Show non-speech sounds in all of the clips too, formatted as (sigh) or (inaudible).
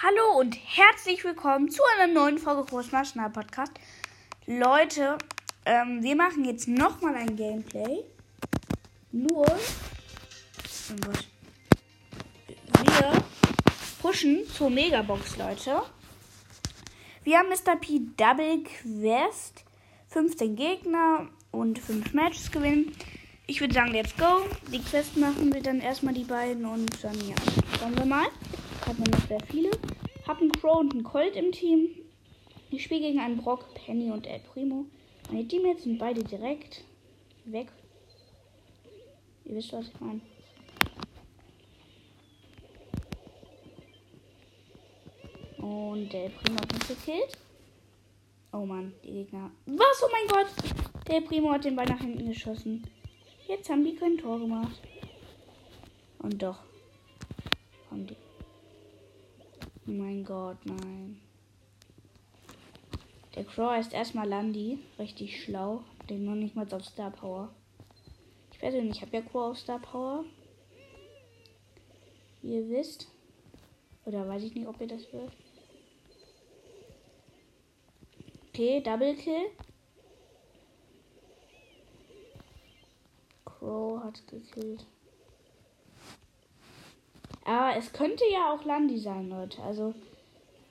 Hallo und herzlich willkommen zu einer neuen Folge Großmaschinal Podcast. Leute, ähm, wir machen jetzt nochmal ein Gameplay. Nur, oh wir pushen zur Megabox, Leute. Wir haben Mr. P Double Quest, 15 Gegner und 5 Matches gewinnen. Ich würde sagen, let's go. Die Quest machen wir dann erstmal die beiden und dann ja. Schauen wir mal. Hat man noch sehr viele. Hab einen Crow und einen Colt im Team. Ich spiele gegen einen Brock, Penny und El Primo. Meine Teammates sind beide direkt weg. Ihr wisst, was ich meine. Und der Primo hat mich gekillt. Oh Mann, die Gegner. Was? Oh mein Gott! Der Primo hat den Ball nach hinten geschossen. Jetzt haben die kein Tor gemacht. Und doch. Haben die. Oh mein Gott, nein. Der Crow ist erstmal Landy. Richtig schlau. Den noch nicht mal auf Star Power. Ich persönlich habe ja Crow auf Star Power. Wie ihr wisst. Oder weiß ich nicht, ob ihr das wird. Okay, Double Kill. Crow hat gekillt. Aber es könnte ja auch Landi sein, Leute. Also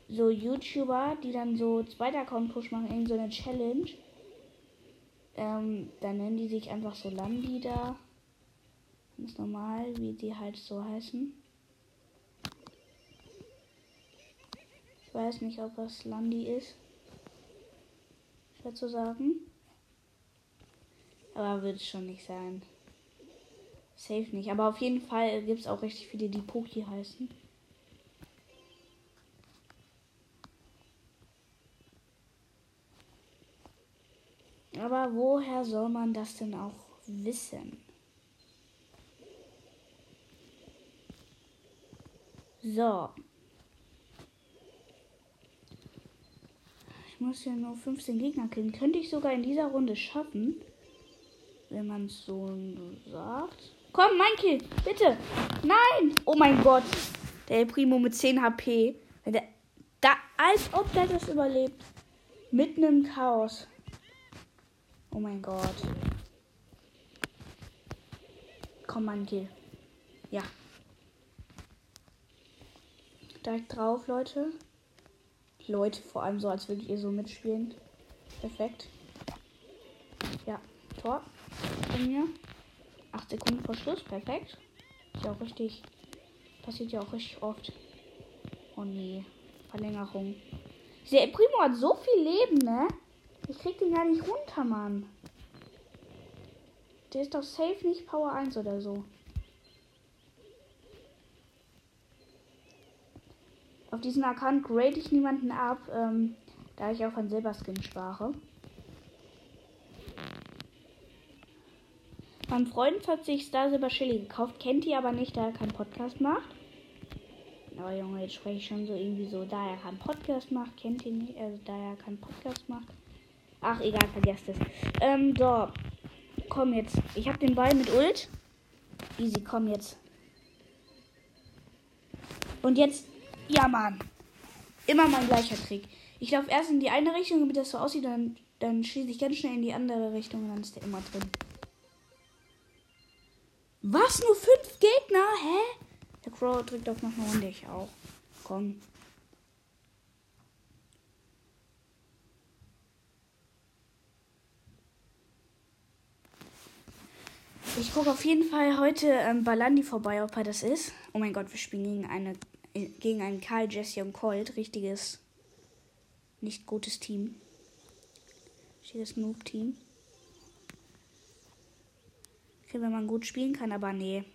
so YouTuber, die dann so zweiter Account Push machen, irgend so eine Challenge. Ähm, dann nennen die sich einfach so Landi da. Ganz normal, wie die halt so heißen. Ich weiß nicht, ob das Landi ist. Schwer zu sagen. Aber wird es schon nicht sein. Safe nicht. Aber auf jeden Fall gibt es auch richtig viele, die Poki heißen. Aber woher soll man das denn auch wissen? So. Ich muss ja nur 15 Gegner killen. Könnte ich sogar in dieser Runde schaffen. Wenn man es so sagt. Komm, mein Kill. Bitte. Nein. Oh mein Gott. Der Primo mit 10 HP. Der, da, als ob der das überlebt. Mitten im Chaos. Oh mein Gott. Komm, mein Kill. Ja. Direkt drauf, Leute. Leute, vor allem so, als würdet ihr so mitspielen. Perfekt. Ja, Tor von mir. 8 Sekunden vor Schluss. Perfekt. Ist ja auch richtig. Passiert ja auch richtig oft. Oh nee. Verlängerung. Der Primo hat so viel Leben, ne? Ich krieg den gar nicht runter, Mann. Der ist doch safe nicht Power 1 oder so. Auf diesen Account grade ich niemanden ab, ähm, da ich auch von Silberskin spare. Mein Freund hat sich Star Silber Chili gekauft, kennt die aber nicht, da er keinen Podcast macht. Aber Junge, jetzt spreche ich schon so irgendwie so, da er keinen Podcast macht, kennt ihn nicht, also da er keinen Podcast macht. Ach, egal, vergesst es. Ähm, so. Komm jetzt. Ich habe den Ball mit Ult. Easy, komm jetzt. Und jetzt. Ja, Mann. Immer mein gleicher Trick. Ich laufe erst in die eine Richtung, damit das so aussieht, dann, dann schieße ich ganz schnell in die andere Richtung und dann ist der immer drin. Was? Nur fünf Gegner? Hä? Der Crow drückt auf noch eine Runde. Ich auch. Komm. Ich gucke auf jeden Fall heute ähm, bei Landi vorbei, ob er das ist. Oh mein Gott, wir spielen gegen, eine, äh, gegen einen Karl, Jesse und Colt. Richtiges, nicht gutes Team. Richtiges Noob-Team. Okay, wenn man gut spielen kann, aber nee.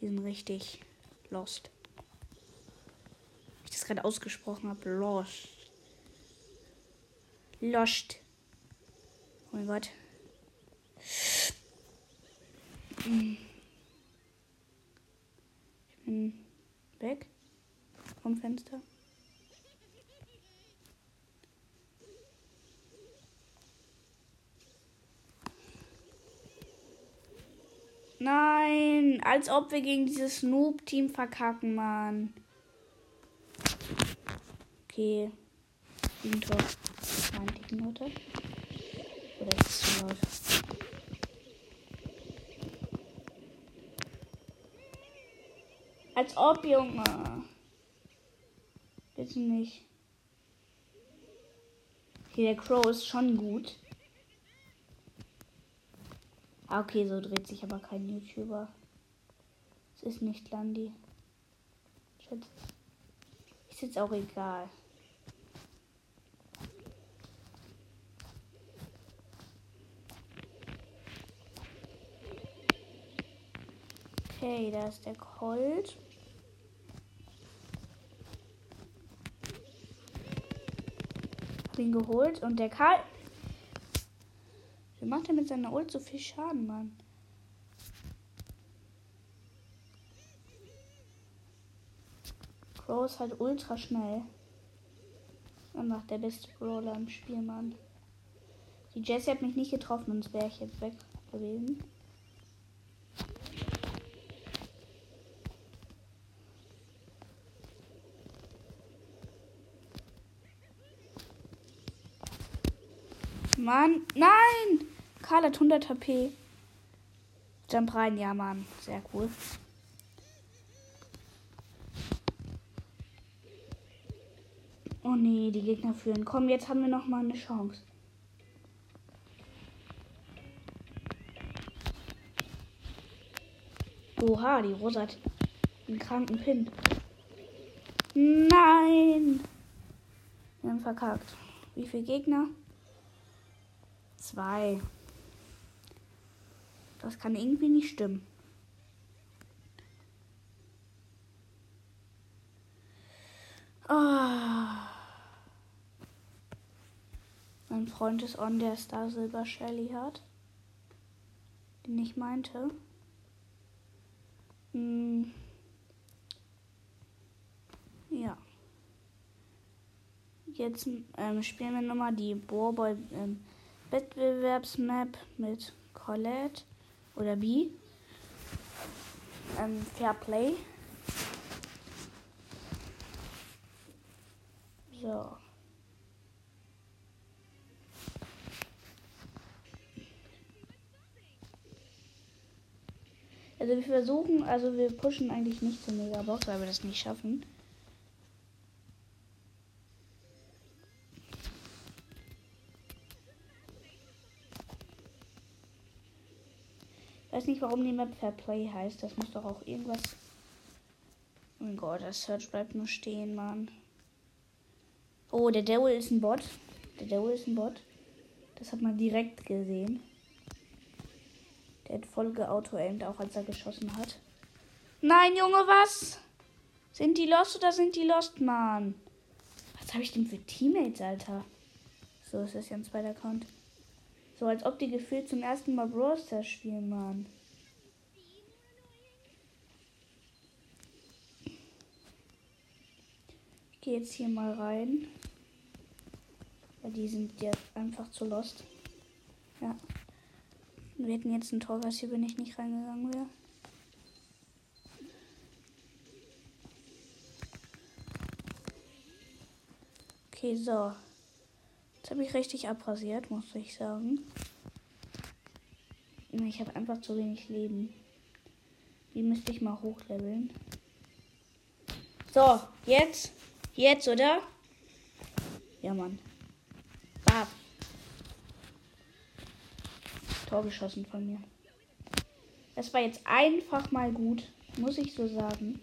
Die sind richtig lost. Ich das gerade ausgesprochen habe. Lost. Lost. Oh mein Gott. Ich bin weg vom Fenster. Nein, als ob wir gegen dieses Noob-Team verkacken, Mann. Okay. Gegentor. Nein, Gegentor. Oder ist es zu laut? Als ob, Junge. Bitte nicht. Okay, der Crow ist schon gut. Ah, okay, so dreht sich aber kein YouTuber. Es ist nicht Landi. Ist jetzt auch egal. Okay, da ist der Colt. Hab ihn geholt und der Karl. Wie macht er mit seiner Ult so viel Schaden, Mann? Crow ist halt ultra schnell. Einfach der beste Brawler im Spiel, Mann. Die Jessie hat mich nicht getroffen, sonst wäre ich jetzt weg gewesen. Mann, nein! Karl hat 100 HP. Jump rein, ja, Mann. Sehr cool. Oh nee, die Gegner führen. Komm, jetzt haben wir noch mal eine Chance. Oha, die Rosa hat einen kranken Pin. Nein! Wir haben verkackt. Wie viele Gegner? Zwei. Das kann irgendwie nicht stimmen. Oh. Mein Freund ist on, der Star Silber Shelly hat. Den ich meinte. Hm. Ja. Jetzt ähm, spielen wir nochmal die Bohrboy ähm, Wettbewerbsmap mit Colette oder B. Ähm, Fair Play. So. Also wir versuchen, also wir pushen eigentlich nicht zur Megabox, weil wir das nicht schaffen. Nicht, warum die Map Fair Play heißt. Das muss doch auch irgendwas. Oh mein Gott, das Search bleibt nur stehen, Mann. Oh, der Devil ist ein Bot. Der Devil ist ein Bot. Das hat man direkt gesehen. Der hat voll geauto-aimed, auch als er geschossen hat. Nein, Junge, was? Sind die Lost oder sind die Lost, Mann? Was habe ich denn für Teammates, Alter? So, ist das ja ein zweiter Account. So, als ob die gefühlt zum ersten Mal Brawl Stars spielen, Mann. Gehe jetzt hier mal rein. Weil die sind jetzt einfach zu lost. Ja. Wir hätten jetzt ein Tor, hier bin ich nicht reingegangen wäre. Okay, so. Jetzt habe ich richtig abrasiert, muss ich sagen. Ich habe einfach zu wenig Leben. Die müsste ich mal hochleveln. So, jetzt. Jetzt, oder? Ja, Mann. Bab. Tor geschossen von mir. Das war jetzt einfach mal gut. Muss ich so sagen.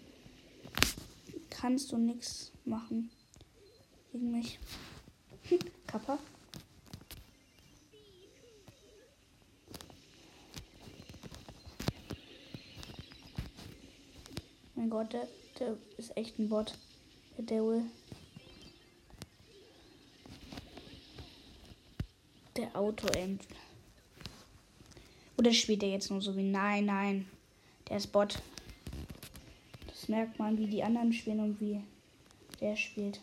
Kannst du nichts machen. Gegen mich. (laughs) Kappa. Mein Gott, der, der ist echt ein Bot. Der Devil. Der Auto aimt. Oder spielt er jetzt nur so wie. Nein, nein. Der ist Bot. Das merkt man, wie die anderen spielen und wie der spielt.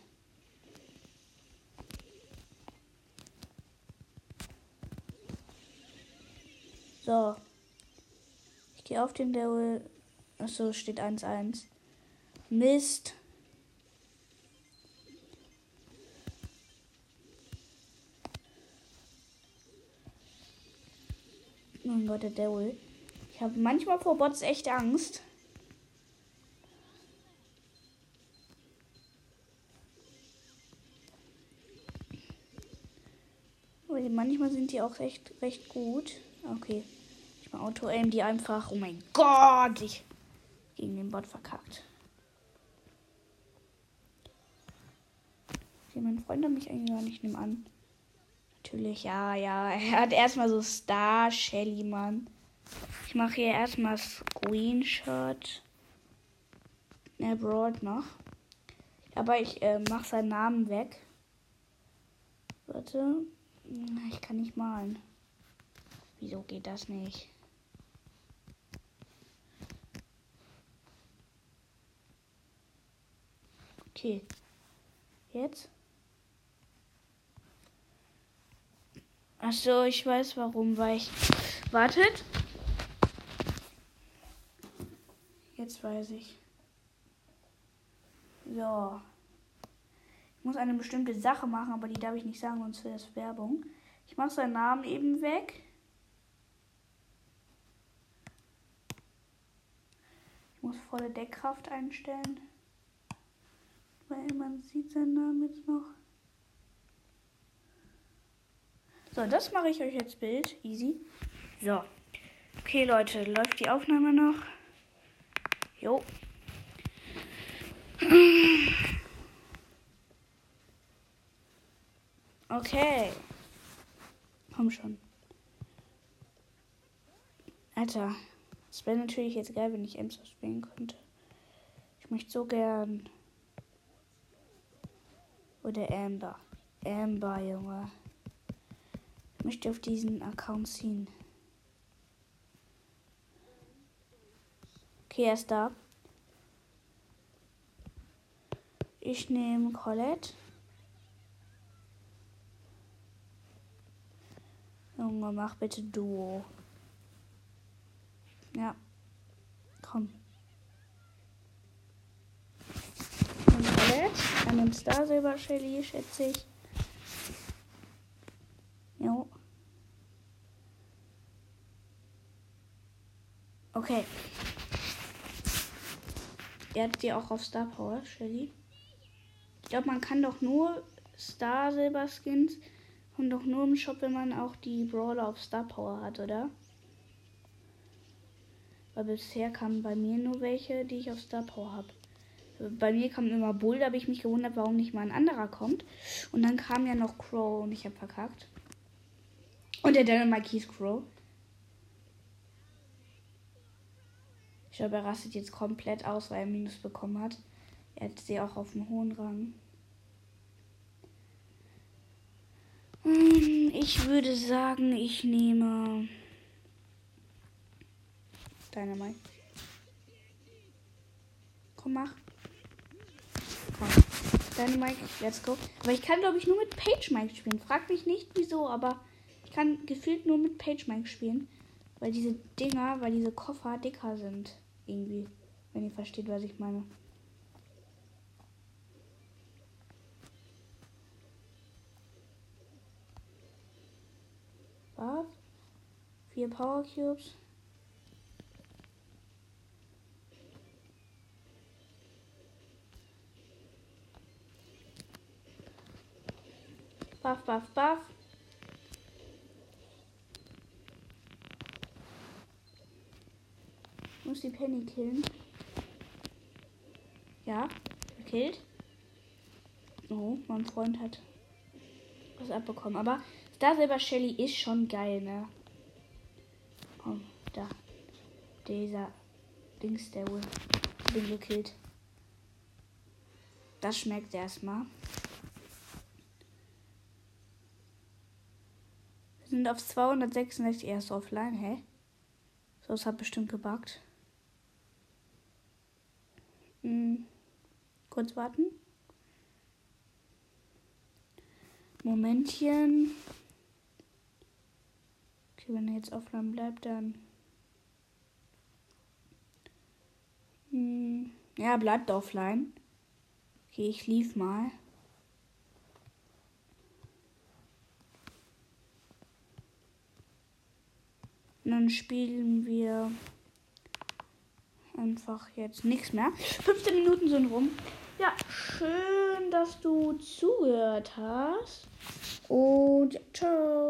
So. Ich gehe auf den Daryl. Achso, steht 1-1. Mist. Mein Gott, der Devil. Ich habe manchmal vor Bots echt Angst. Weil manchmal sind die auch echt recht gut. Okay. Ich mal Auto-Aim die einfach. Oh mein Gott! Ich gegen den Bot verkackt. Okay, mein Freund hat mich eigentlich gar nicht nehmen an. Natürlich, ja, ja. (laughs) Er hat erstmal so Star Shelly, Mann. Ich mache hier erstmal Screenshot. Er broad noch. Aber ich äh, mache seinen Namen weg. Warte. Ich kann nicht malen. Wieso geht das nicht? Okay. Jetzt? Ach so, ich weiß warum, weil ich. Wartet. Jetzt weiß ich. So. Ich muss eine bestimmte Sache machen, aber die darf ich nicht sagen, sonst wäre es Werbung. Ich mache seinen Namen eben weg. Ich muss volle Deckkraft einstellen. Weil man sieht seinen Namen jetzt noch. So, das mache ich euch jetzt Bild. Easy. So. Okay, Leute, läuft die Aufnahme noch? Jo. Okay. Komm schon. Alter, es wäre natürlich jetzt geil, wenn ich Emser spielen könnte. Ich möchte so gern. Oder Amber. Amber, Junge. Möchte auf diesen Account ziehen. Okay, er ist da. Ich nehme Colette. Junge, mach bitte Duo. Ja. Komm. Und Colette. Dann nimmt Star Silber Shelly, schätze ich. Jo. Okay. Er hat die auch auf Star Power, Shelly. Ich glaube, man kann doch nur Star Silber Skins und doch nur im Shop, wenn man auch die Brawler auf Star Power hat, oder? Weil bisher kamen bei mir nur welche, die ich auf Star Power habe. Bei mir kam immer Bull, da habe ich mich gewundert, warum nicht mal ein anderer kommt. Und dann kam ja noch Crow und ich habe verkackt. Und der Dynamite hieß Crow. Ich glaube, er rastet jetzt komplett aus, weil er Minus bekommen hat. Er hat sie auch auf dem hohen Rang. Hm, ich würde sagen, ich nehme Dynamite. Komm, mach. Komm. Dynamite, let's go. Aber ich kann, glaube ich, nur mit Page Mike spielen. Frag mich nicht, wieso, aber ich kann gefühlt nur mit Page Mike spielen. Weil diese Dinger, weil diese Koffer dicker sind. Irgendwie. Wenn ihr versteht, was ich meine. Was? Vier Power Cubes. Buff, buff, buff. Die Penny killen. Ja, gekillt. Oh, mein Freund hat was abbekommen. Aber Star Silber Shelly ist schon geil, ne? Oh, da. Dieser Dings, der wohl bin gekillt. Das schmeckt erstmal. Wir sind auf 266 erst offline, hä? So, es hat bestimmt gebackt. Hm. Kurz warten. Momentchen. Okay, wenn er jetzt offline bleibt, dann. Hm, ja, bleibt offline. Okay, ich lief mal. Und dann spielen wir einfach jetzt nichts mehr. 15 Minuten sind rum. Ja, schön, dass du zugehört hast. Und ciao.